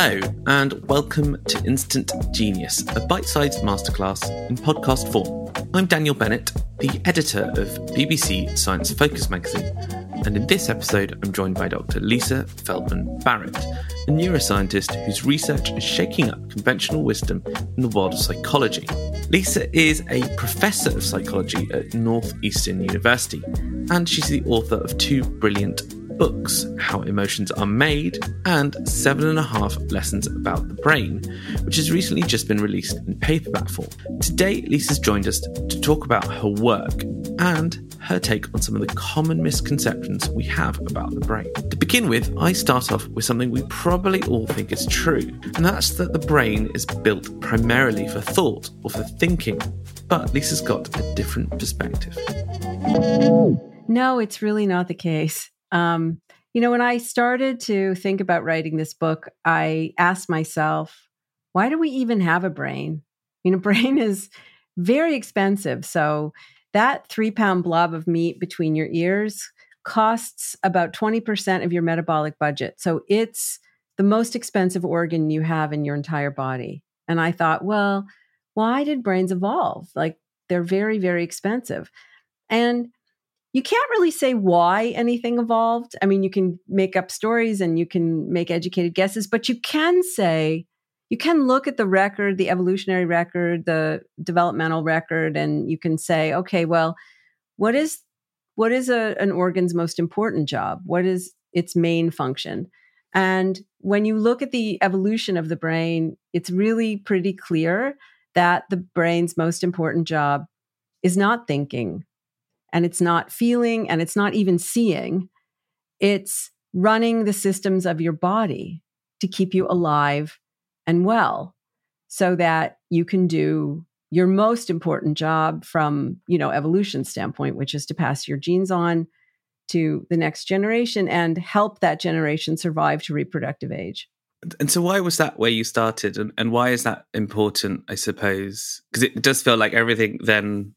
Hello, and welcome to Instant Genius, a bite sized masterclass in podcast form. I'm Daniel Bennett, the editor of BBC Science Focus magazine, and in this episode, I'm joined by Dr. Lisa Feldman Barrett, a neuroscientist whose research is shaking up conventional wisdom in the world of psychology. Lisa is a professor of psychology at Northeastern University, and she's the author of two brilliant books, How Emotions Are Made, and Seven and a Half Lessons About the Brain, which has recently just been released in paperback form. Today, Lisa's joined us to talk about her work and her take on some of the common misconceptions we have about the brain. To begin with, I start off with something we probably all think is true, and that's that the brain is built primarily for thought or for thinking. But Lisa's got a different perspective. No, it's really not the case. Um, you know, when I started to think about writing this book, I asked myself, why do we even have a brain? You know, brain is very expensive. So that three pound blob of meat between your ears costs about 20% of your metabolic budget. So it's the most expensive organ you have in your entire body. And I thought, well, why did brains evolve? Like they're very, very expensive. And you can't really say why anything evolved. I mean, you can make up stories and you can make educated guesses, but you can say, you can look at the record, the evolutionary record, the developmental record, and you can say, okay, well, what is what is a, an organ's most important job? What is its main function? And when you look at the evolution of the brain, it's really pretty clear that the brain's most important job is not thinking and it's not feeling and it's not even seeing. It's running the systems of your body to keep you alive and well so that you can do your most important job from you know evolution standpoint which is to pass your genes on to the next generation and help that generation survive to reproductive age and so why was that where you started and, and why is that important i suppose because it does feel like everything then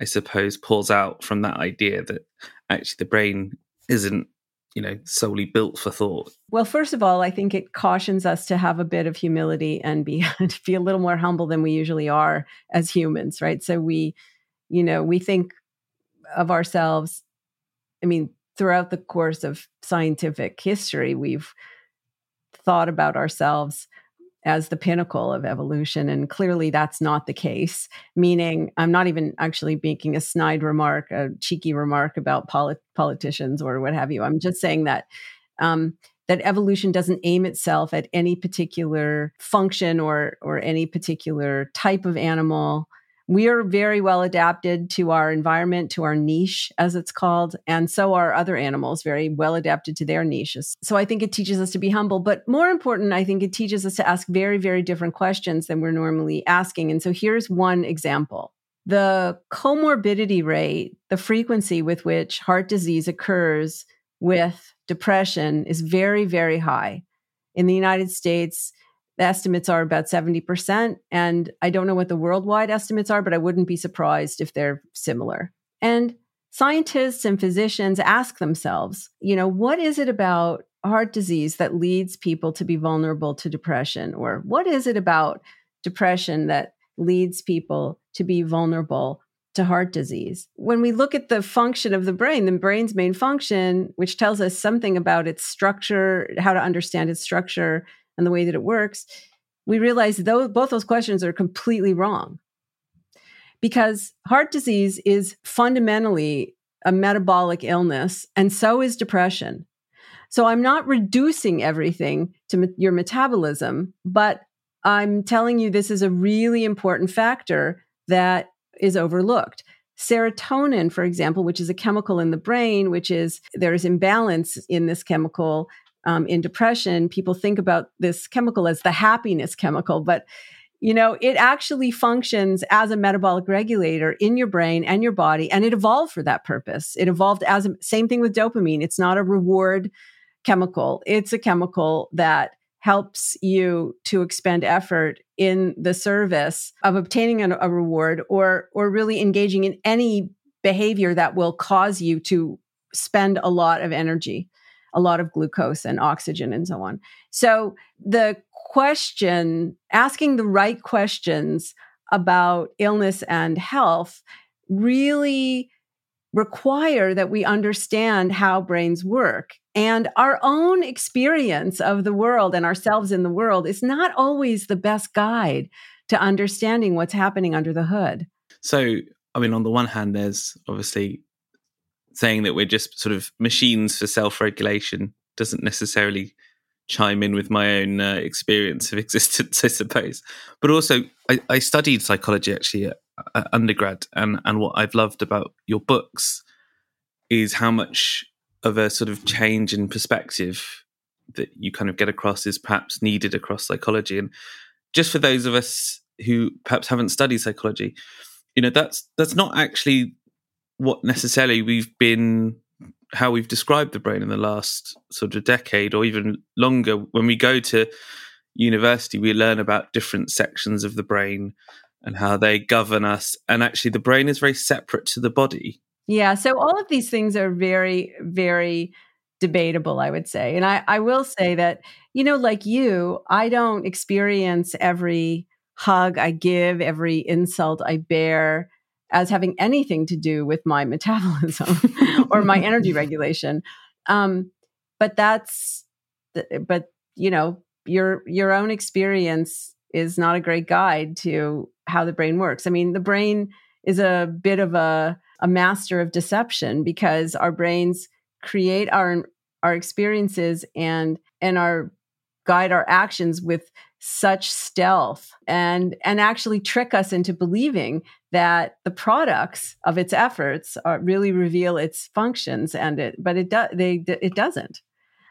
I suppose, pulls out from that idea that actually the brain isn't, you know, solely built for thought. Well, first of all, I think it cautions us to have a bit of humility and be to be a little more humble than we usually are as humans, right? So we, you know, we think of ourselves. I mean, throughout the course of scientific history, we've thought about ourselves as the pinnacle of evolution. And clearly that's not the case, meaning I'm not even actually making a snide remark, a cheeky remark about polit- politicians or what have you. I'm just saying that. Um, that evolution doesn't aim itself at any particular function or or any particular type of animal we are very well adapted to our environment, to our niche, as it's called. And so are other animals, very well adapted to their niches. So I think it teaches us to be humble. But more important, I think it teaches us to ask very, very different questions than we're normally asking. And so here's one example the comorbidity rate, the frequency with which heart disease occurs with depression is very, very high. In the United States, the estimates are about 70%. And I don't know what the worldwide estimates are, but I wouldn't be surprised if they're similar. And scientists and physicians ask themselves, you know, what is it about heart disease that leads people to be vulnerable to depression? Or what is it about depression that leads people to be vulnerable to heart disease. When we look at the function of the brain, the brain's main function, which tells us something about its structure, how to understand its structure, and the way that it works, we realize those, both those questions are completely wrong. Because heart disease is fundamentally a metabolic illness, and so is depression. So I'm not reducing everything to me- your metabolism, but I'm telling you this is a really important factor that is overlooked. Serotonin, for example, which is a chemical in the brain, which is there's imbalance in this chemical um, in depression, people think about this chemical as the happiness chemical, but you know, it actually functions as a metabolic regulator in your brain and your body, and it evolved for that purpose. It evolved as a same thing with dopamine. It's not a reward chemical. It's a chemical that helps you to expend effort in the service of obtaining a, a reward or or really engaging in any behavior that will cause you to spend a lot of energy a lot of glucose and oxygen and so on. So the question, asking the right questions about illness and health really require that we understand how brains work. And our own experience of the world and ourselves in the world is not always the best guide to understanding what's happening under the hood. So, I mean, on the one hand, there's obviously saying that we're just sort of machines for self regulation doesn't necessarily chime in with my own uh, experience of existence, I suppose. But also, I, I studied psychology actually at, at, undergrad, and and what I've loved about your books is how much of a sort of change in perspective that you kind of get across is perhaps needed across psychology. And just for those of us who perhaps haven't studied psychology, you know, that's that's not actually what necessarily we've been how we've described the brain in the last sort of decade or even longer. When we go to university, we learn about different sections of the brain and how they govern us. And actually, the brain is very separate to the body. Yeah. So, all of these things are very, very debatable, I would say. And I, I will say that, you know, like you, I don't experience every hug I give, every insult I bear as having anything to do with my metabolism or my energy regulation. Um, but that's, but you know, your your own experience is not a great guide to how the brain works. I mean, the brain is a bit of a a master of deception because our brains create our our experiences and and our guide our actions with such stealth and and actually trick us into believing that the products of its efforts are, really reveal its functions and it but it does they it doesn't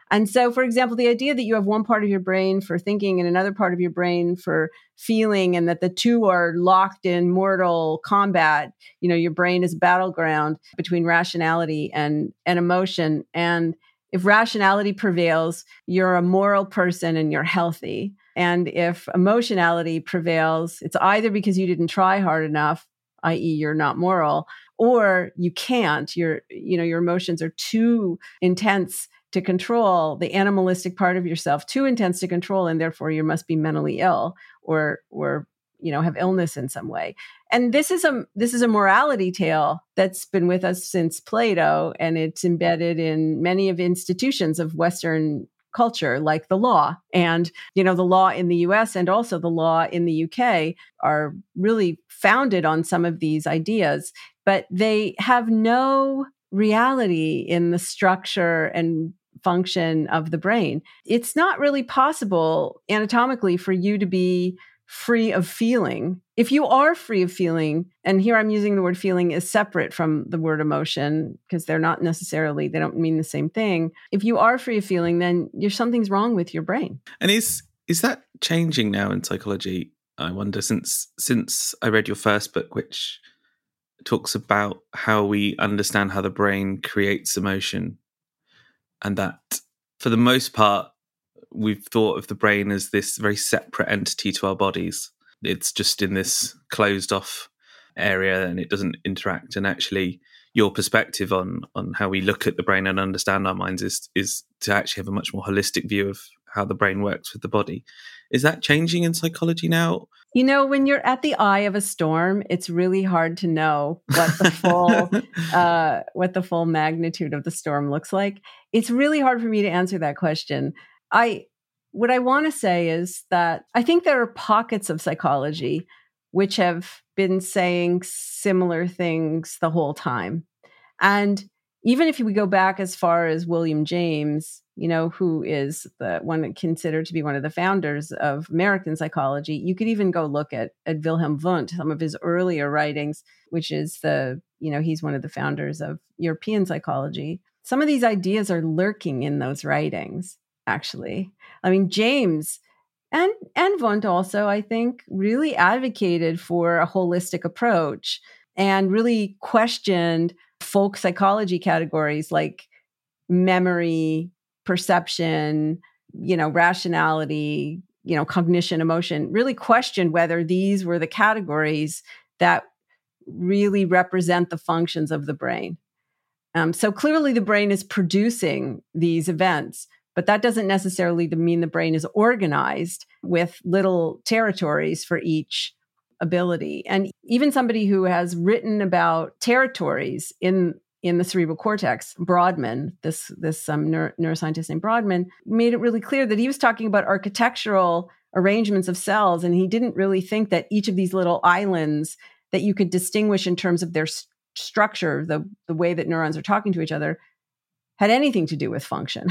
and so for example the idea that you have one part of your brain for thinking and another part of your brain for feeling and that the two are locked in mortal combat you know your brain is a battleground between rationality and and emotion and if rationality prevails, you're a moral person and you're healthy. And if emotionality prevails, it's either because you didn't try hard enough, i.e., you're not moral, or you can't. Your, you know, your emotions are too intense to control the animalistic part of yourself, too intense to control, and therefore you must be mentally ill or or you know have illness in some way and this is a this is a morality tale that's been with us since plato and it's embedded in many of institutions of western culture like the law. And you know the law in the US and also the law in the UK are really founded on some of these ideas but they have no reality in the structure and function of the brain. It's not really possible anatomically for you to be free of feeling. If you are free of feeling, and here I'm using the word feeling is separate from the word emotion because they're not necessarily, they don't mean the same thing. If you are free of feeling, then you're, something's wrong with your brain. And is is that changing now in psychology? I wonder since since I read your first book, which talks about how we understand how the brain creates emotion, and that for the most part, we've thought of the brain as this very separate entity to our bodies. It's just in this closed off area and it doesn't interact. And actually, your perspective on on how we look at the brain and understand our minds is is to actually have a much more holistic view of how the brain works with the body. Is that changing in psychology now? You know, when you're at the eye of a storm, it's really hard to know what the full uh, what the full magnitude of the storm looks like. It's really hard for me to answer that question. I what I want to say is that I think there are pockets of psychology which have been saying similar things the whole time. And even if we go back as far as William James, you know, who is the one considered to be one of the founders of American psychology, you could even go look at, at Wilhelm Wundt, some of his earlier writings, which is the, you know, he's one of the founders of European psychology. Some of these ideas are lurking in those writings actually. I mean, James and and Wundt also, I think, really advocated for a holistic approach and really questioned folk psychology categories like memory, perception, you know, rationality, you know, cognition, emotion, really questioned whether these were the categories that really represent the functions of the brain. Um, so clearly, the brain is producing these events, but that doesn't necessarily mean the brain is organized with little territories for each ability. And even somebody who has written about territories in in the cerebral cortex, Brodmann, this this um, neuro- neuroscientist named Brodmann, made it really clear that he was talking about architectural arrangements of cells, and he didn't really think that each of these little islands that you could distinguish in terms of their st- structure, the the way that neurons are talking to each other, had anything to do with function.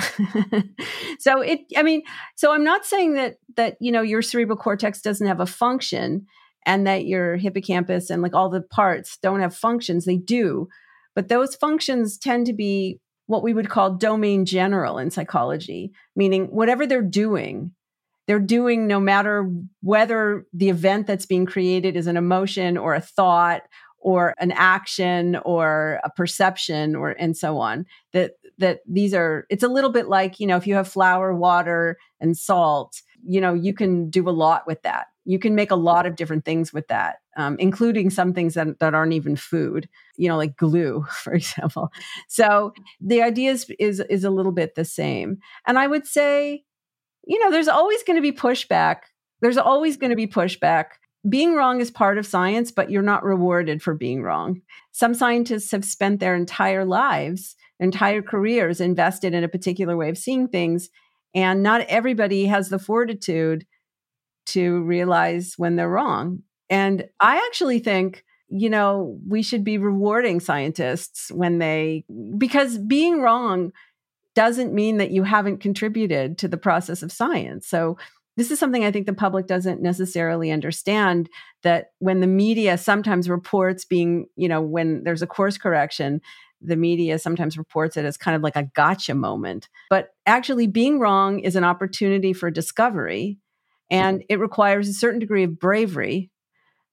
so it, I mean, so I'm not saying that that you know your cerebral cortex doesn't have a function and that your hippocampus and like all the parts don't have functions. They do but those functions tend to be what we would call domain general in psychology, meaning whatever they're doing, they're doing no matter whether the event that's being created is an emotion or a thought or an action or a perception or and so on that that these are it's a little bit like you know if you have flour water and salt you know you can do a lot with that. You can make a lot of different things with that um, including some things that, that aren't even food you know like glue for example. So the idea is, is is a little bit the same. And i would say you know there's always going to be pushback. There's always going to be pushback. Being wrong is part of science but you're not rewarded for being wrong. Some scientists have spent their entire lives entire careers invested in a particular way of seeing things and not everybody has the fortitude to realize when they're wrong. And I actually think, you know, we should be rewarding scientists when they, because being wrong doesn't mean that you haven't contributed to the process of science. So, this is something I think the public doesn't necessarily understand that when the media sometimes reports being, you know, when there's a course correction, the media sometimes reports it as kind of like a gotcha moment. But actually, being wrong is an opportunity for discovery and it requires a certain degree of bravery.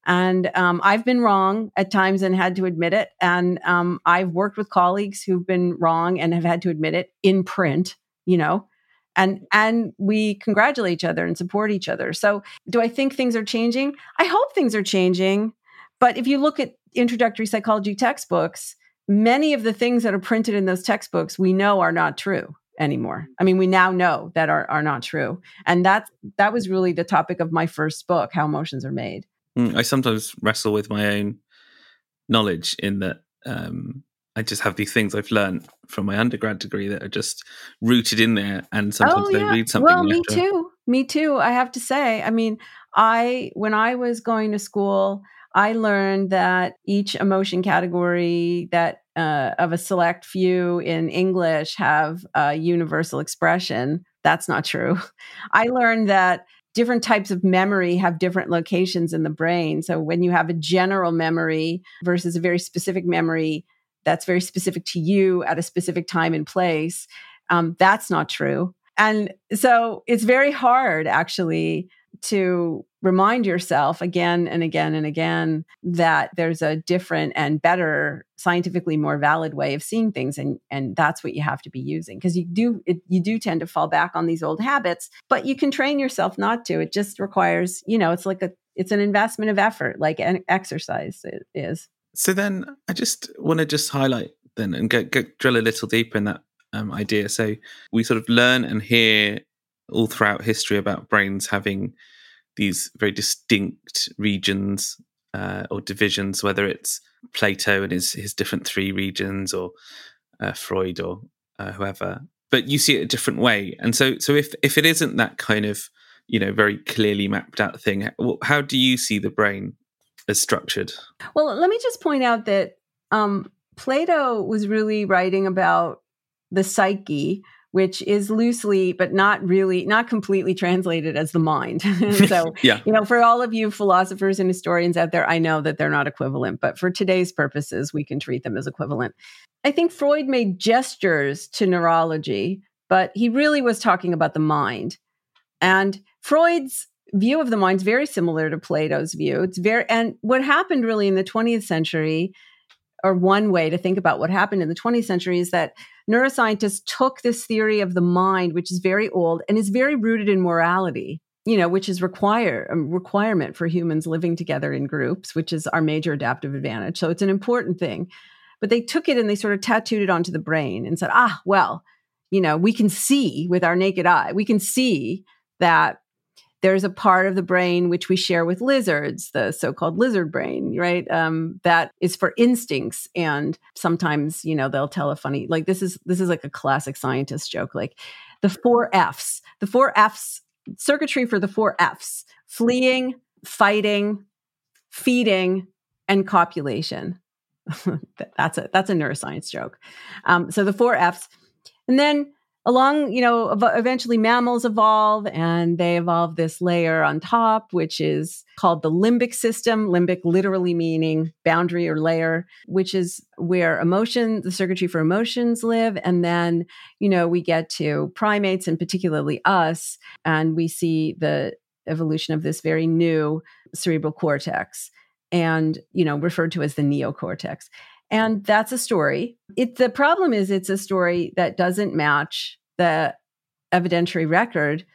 And um, I've been wrong at times and had to admit it. And um, I've worked with colleagues who've been wrong and have had to admit it in print, you know, and and we congratulate each other and support each other. So, do I think things are changing? I hope things are changing. But if you look at introductory psychology textbooks, many of the things that are printed in those textbooks we know are not true anymore. I mean, we now know that are, are not true. And that that was really the topic of my first book, How Emotions Are Made. Mm, I sometimes wrestle with my own knowledge in that um, I just have these things I've learned from my undergrad degree that are just rooted in there. And sometimes oh, yeah. they read something. Well, me to... too. Me too. I have to say. I mean, I when I was going to school, I learned that each emotion category that uh, of a select few in English have a universal expression. That's not true. I learned that different types of memory have different locations in the brain. So when you have a general memory versus a very specific memory that's very specific to you at a specific time and place, um, that's not true. And so it's very hard actually to remind yourself again and again and again that there's a different and better scientifically more valid way of seeing things and and that's what you have to be using because you do it, you do tend to fall back on these old habits but you can train yourself not to. It just requires you know it's like a it's an investment of effort like an exercise is. So then i just want to just highlight then and get drill a little deeper in that um, idea. So we sort of learn and hear all throughout history about brains having these very distinct regions uh, or divisions, whether it's Plato and his his different three regions, or uh, Freud, or uh, whoever. But you see it a different way, and so so if if it isn't that kind of you know very clearly mapped out thing, how do you see the brain as structured? Well, let me just point out that um, Plato was really writing about the psyche which is loosely but not really not completely translated as the mind. So yeah. you know for all of you philosophers and historians out there i know that they're not equivalent but for today's purposes we can treat them as equivalent. I think freud made gestures to neurology but he really was talking about the mind. And freud's view of the mind is very similar to plato's view. It's very and what happened really in the 20th century or one way to think about what happened in the 20th century is that neuroscientists took this theory of the mind, which is very old and is very rooted in morality, you know, which is require a requirement for humans living together in groups, which is our major adaptive advantage. So it's an important thing. but they took it and they sort of tattooed it onto the brain and said, ah, well, you know, we can see with our naked eye, we can see that there's a part of the brain which we share with lizards, the so-called lizard brain, right? Um, that is for instincts, and sometimes you know they'll tell a funny like this is this is like a classic scientist joke, like the four Fs, the four Fs circuitry for the four Fs: fleeing, fighting, feeding, and copulation. that's a that's a neuroscience joke. Um, so the four Fs, and then along, you know, eventually mammals evolve and they evolve this layer on top, which is called the limbic system. Limbic literally meaning boundary or layer, which is where emotion, the circuitry for emotions live. And then, you know, we get to primates and particularly us, and we see the evolution of this very new cerebral cortex and, you know, referred to as the neocortex. And that's a story. It, the problem is it's a story that doesn't match the evidentiary record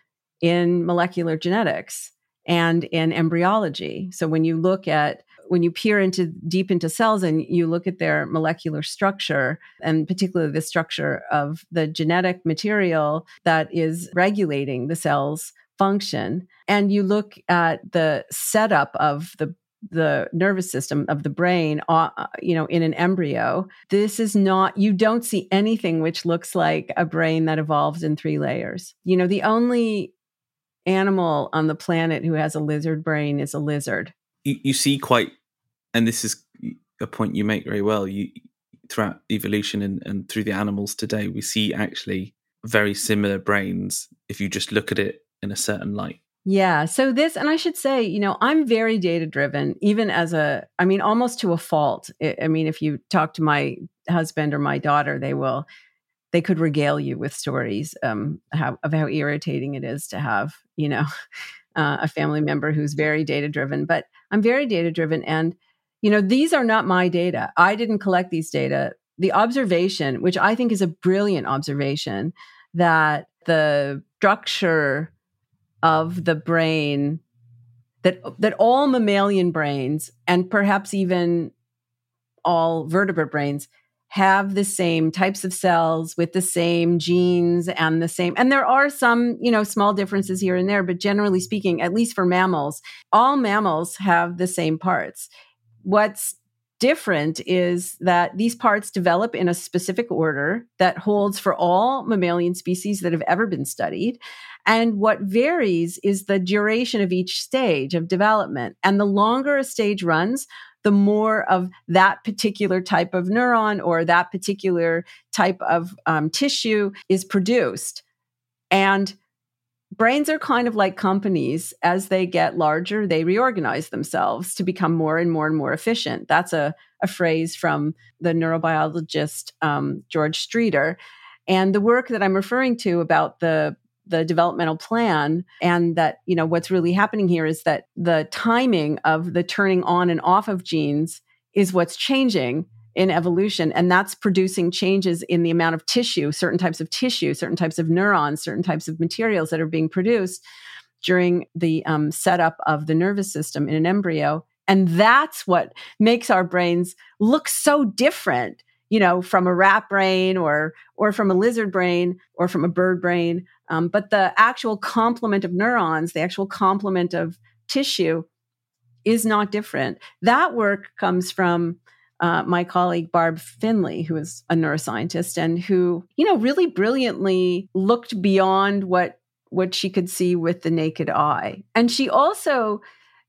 in molecular genetics and in embryology. So when you look at when you peer into deep into cells and you look at their molecular structure and particularly the structure of the genetic material that is regulating the cell's function and you look at the setup of the the nervous system of the brain uh, uh, you know in an embryo this is not you don't see anything which looks like a brain that evolves in three layers. You know the only animal on the planet who has a lizard brain is a lizard. You, you see quite and this is a point you make very well you throughout evolution and, and through the animals today we see actually very similar brains if you just look at it in a certain light yeah. So this, and I should say, you know, I'm very data driven, even as a, I mean, almost to a fault. I mean, if you talk to my husband or my daughter, they will, they could regale you with stories um, how, of how irritating it is to have, you know, uh, a family member who's very data driven. But I'm very data driven. And, you know, these are not my data. I didn't collect these data. The observation, which I think is a brilliant observation, that the structure of the brain that that all mammalian brains and perhaps even all vertebrate brains have the same types of cells with the same genes and the same and there are some you know small differences here and there but generally speaking at least for mammals all mammals have the same parts. What's different is that these parts develop in a specific order that holds for all mammalian species that have ever been studied and what varies is the duration of each stage of development. And the longer a stage runs, the more of that particular type of neuron or that particular type of um, tissue is produced. And brains are kind of like companies. As they get larger, they reorganize themselves to become more and more and more efficient. That's a, a phrase from the neurobiologist um, George Striedter. And the work that I'm referring to about the the developmental plan and that you know what's really happening here is that the timing of the turning on and off of genes is what's changing in evolution and that's producing changes in the amount of tissue certain types of tissue certain types of neurons certain types of materials that are being produced during the um, setup of the nervous system in an embryo and that's what makes our brains look so different you know from a rat brain or or from a lizard brain or from a bird brain um, but the actual complement of neurons, the actual complement of tissue is not different. That work comes from uh, my colleague Barb Finlay, who is a neuroscientist and who, you know, really brilliantly looked beyond what what she could see with the naked eye. And she also,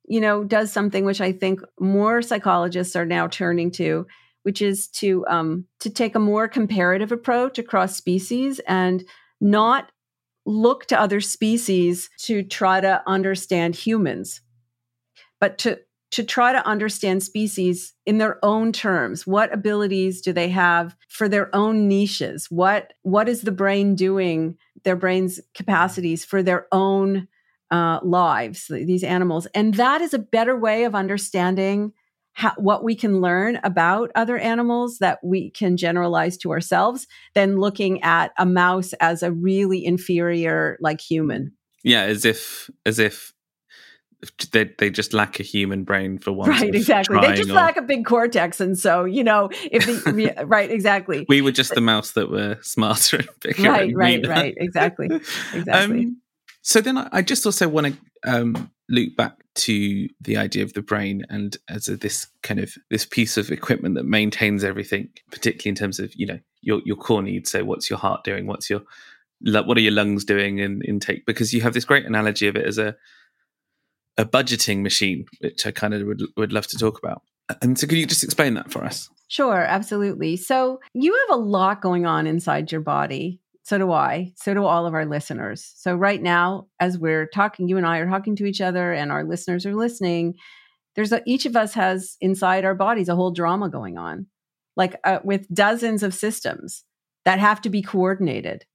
you know, does something which I think more psychologists are now turning to, which is to um, to take a more comparative approach across species and not look to other species to try to understand humans, but to to try to understand species in their own terms. What abilities do they have for their own niches? What what is the brain doing their brain's capacities for their own uh, lives these animals? And that is a better way of understanding how, what we can learn about other animals that we can generalize to ourselves than looking at a mouse as a really inferior like human. Yeah as if as if they, they just lack a human brain for one right exactly. They just or... lack a big cortex and so you know if the, right exactly. We were just the mouse that were smarter and bigger right right right exactly exactly. Um, so then I, I, just also want to um, loop back to the idea of the brain and as a, this kind of this piece of equipment that maintains everything particularly in terms of you know your your core needs. So what's your heart doing? What's your what are your lungs doing in intake? Because you have this great analogy of it as a a budgeting machine, which I kind of would would love to talk about. And so, could you just explain that for us? Sure, absolutely. So, you have a lot going on inside your body. So do I. So do all of our listeners. So, right now, as we're talking, you and I are talking to each other, and our listeners are listening. There's a, each of us has inside our bodies a whole drama going on, like uh, with dozens of systems that have to be coordinated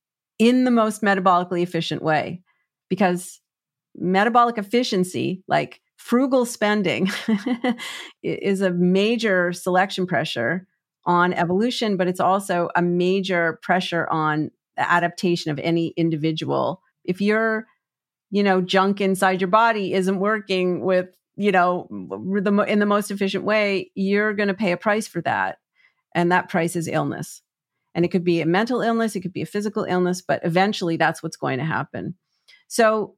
in the most metabolically efficient way. Because metabolic efficiency, like frugal spending, is a major selection pressure on evolution, but it's also a major pressure on the adaptation of any individual. If your, you know, junk inside your body isn't working with, you know, the, in the most efficient way, you're going to pay a price for that. And that price is illness. And it could be a mental illness, it could be a physical illness, but eventually that's what's going to happen. So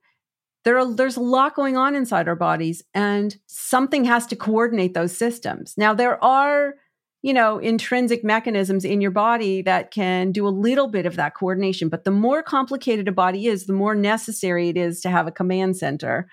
there are, there's a lot going on inside our bodies and something has to coordinate those systems. Now there are, you know, intrinsic mechanisms in your body that can do a little bit of that coordination, but the more complicated a body is, the more necessary it is to have a command center,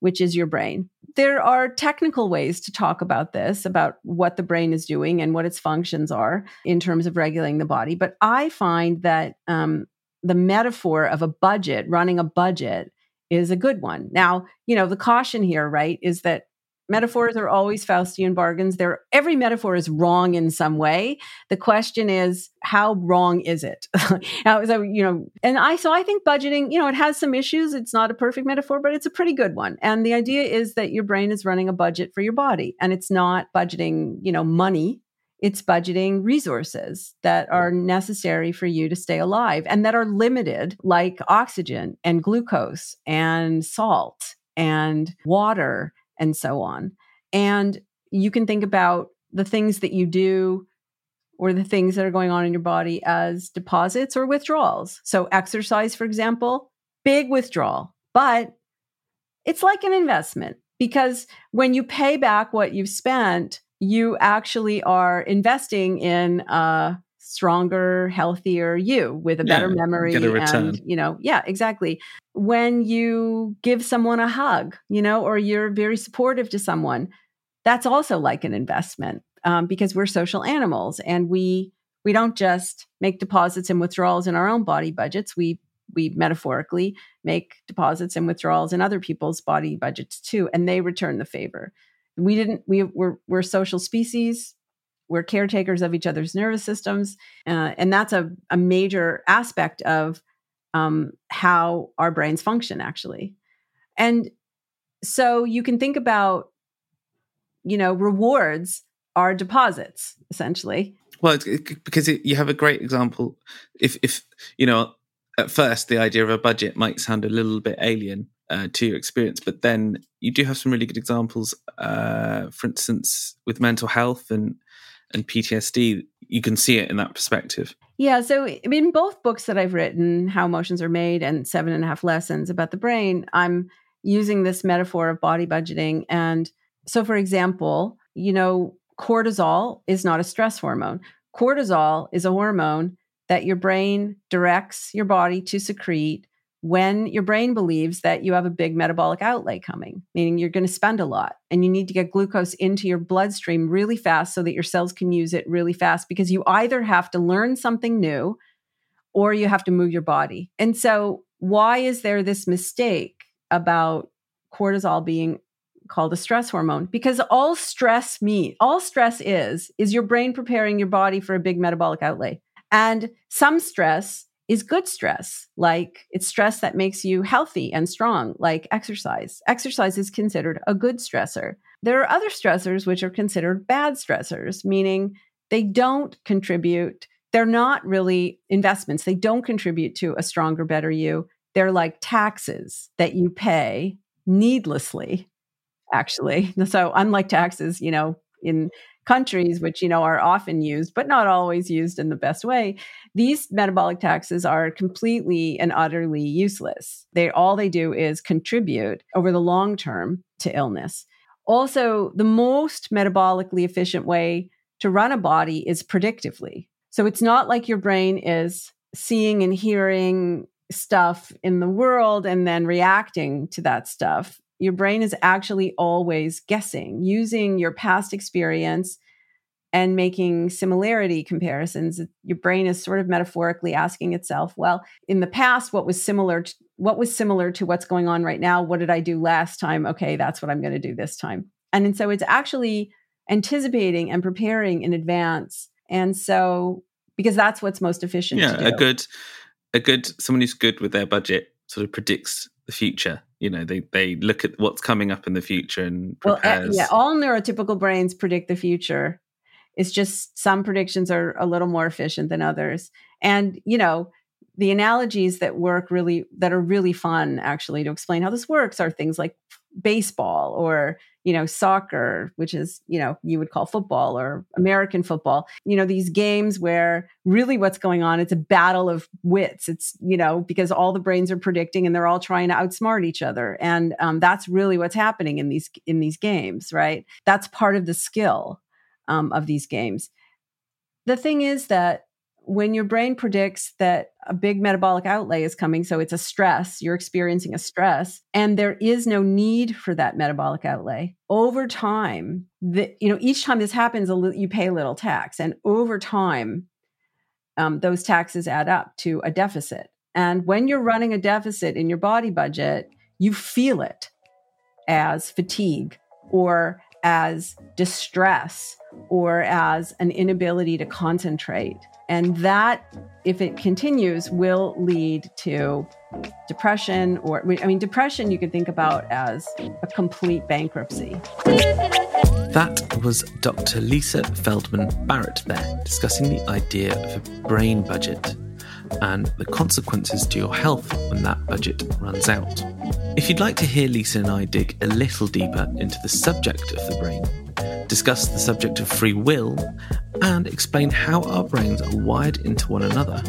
which is your brain. There are technical ways to talk about this, about what the brain is doing and what its functions are in terms of regulating the body. But I find that um, the metaphor of a budget, running a budget, is a good one. Now, you know, the caution here, right, is that metaphors are always Faustian bargains. There, every metaphor is wrong in some way. The question is, how wrong is it? now, so you know, and I so I think budgeting, you know, it has some issues. It's not a perfect metaphor, but it's a pretty good one. And the idea is that your brain is running a budget for your body, and it's not budgeting, you know, money it's budgeting resources that are necessary for you to stay alive and that are limited, like oxygen and glucose and salt and water and so on. And you can think about the things that you do or the things that are going on in your body as deposits or withdrawals. So, exercise, for example, big withdrawal, but it's like an investment because when you pay back what you've spent, you actually are investing in a stronger, healthier you with a better yeah, memory. A and, you know, yeah, exactly. When you give someone a hug, you know, or you're very supportive to someone, that's also like an investment um, because we're social animals and we we don't just make deposits and withdrawals in our own body budgets. We we metaphorically make deposits and withdrawals in other people's body budgets too, and they return the favor we didn't we we're, we're social species. We're caretakers of each other's nervous systems uh, and that's a, a major aspect of um, how our brains function actually. And so you can think about you know rewards are deposits essentially. Well it, because it, you have a great example. If if you know at first the idea of a budget might sound a little bit alien uh, to your experience. But then you do have some really good examples. Uh, for instance, with mental health and and PTSD, you can see it in that perspective. Yeah. So in both books that I've written, How Emotions Are Made and Seven and a Half Lessons about the Brain, I'm using this metaphor of body budgeting. And so, for example, you know, cortisol is not a stress hormone. Cortisol is a hormone that your brain directs your body to secrete when your brain believes that you have a big metabolic outlay coming, meaning you're going to spend a lot and you need to get glucose into your bloodstream really fast so that your cells can use it really fast because you either have to learn something new or you have to move your body. And so, why is there this mistake about cortisol being called a stress hormone? Because all stress me, all stress is is your brain preparing your body for a big metabolic outlay. And some stress is good stress. Like it's stress that makes you healthy and strong, like exercise. Exercise is considered a good stressor. There are other stressors which are considered bad stressors, meaning they don't contribute. They're not really investments. They don't contribute to a stronger, better you. They're like taxes that you pay needlessly actually. So unlike taxes, you know, in countries which you know are often used but not always used in the best way these metabolic taxes are completely and utterly useless. They all they do is contribute over the long term to illness. Also the most metabolically efficient way to run a body is predictively. So it's not like your brain is seeing and hearing stuff in the world and then reacting to that stuff your brain is actually always guessing using your past experience and making similarity comparisons. Your brain is sort of metaphorically asking itself well in the past what was similar to what was similar to what's going on right now? What did i do last time? Okay that's what i'm going to do this time. And, and so it's actually anticipating and preparing in advance. And so because that's what's most efficient yeah a good a good someone who's good with their budget sort of predicts the future you know they they look at what's coming up in the future and eh, prepares. well yeah all neurotypical brains predict the future it's just some predictions are a little more efficient than others and you know the analogies that work really that are really fun actually to explain how this works are things like baseball or you know soccer which is you know you would call football or american football you know these games where really what's going on it's a battle of wits. It's you know because all the brains are predicting and they're all trying to outsmart each other. And um, that's really what's happening in these in these games right? That's part of the skill um, of these games. The thing is that when your brain predicts that a big metabolic outlay is coming, so it's a stress, you're experiencing a stress, and there is no need for that metabolic outlay. Over time, the, you know, each time this happens, you pay a little tax, and over time, um, those taxes add up to a deficit. And when you're running a deficit in your body budget, you feel it as fatigue or as distress or as an inability to concentrate. And that, if it continues, will lead to depression or, I mean, depression you can think about as a complete bankruptcy. That was Dr. Lisa Feldman Barrett there, discussing the idea of a brain budget and the consequences to your health when that budget runs out. If you'd like to hear Lisa and I dig a little deeper into the subject of the brain, discuss the subject of free will, and explain how our brains are wired into one another,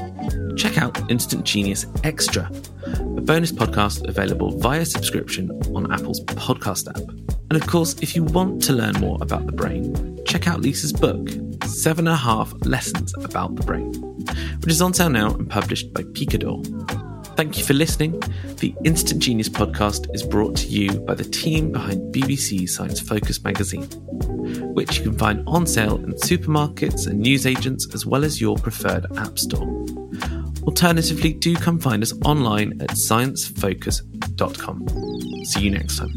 check out Instant Genius Extra, a bonus podcast available via subscription on Apple's podcast app. And of course, if you want to learn more about the brain, check out Lisa's book, Seven and a Half Lessons About the Brain, which is on sale now and published by Picador. Thank you for listening. The Instant Genius podcast is brought to you by the team behind BBC Science Focus magazine, which you can find on sale in supermarkets and newsagents as well as your preferred app store. Alternatively, do come find us online at sciencefocus.com. See you next time.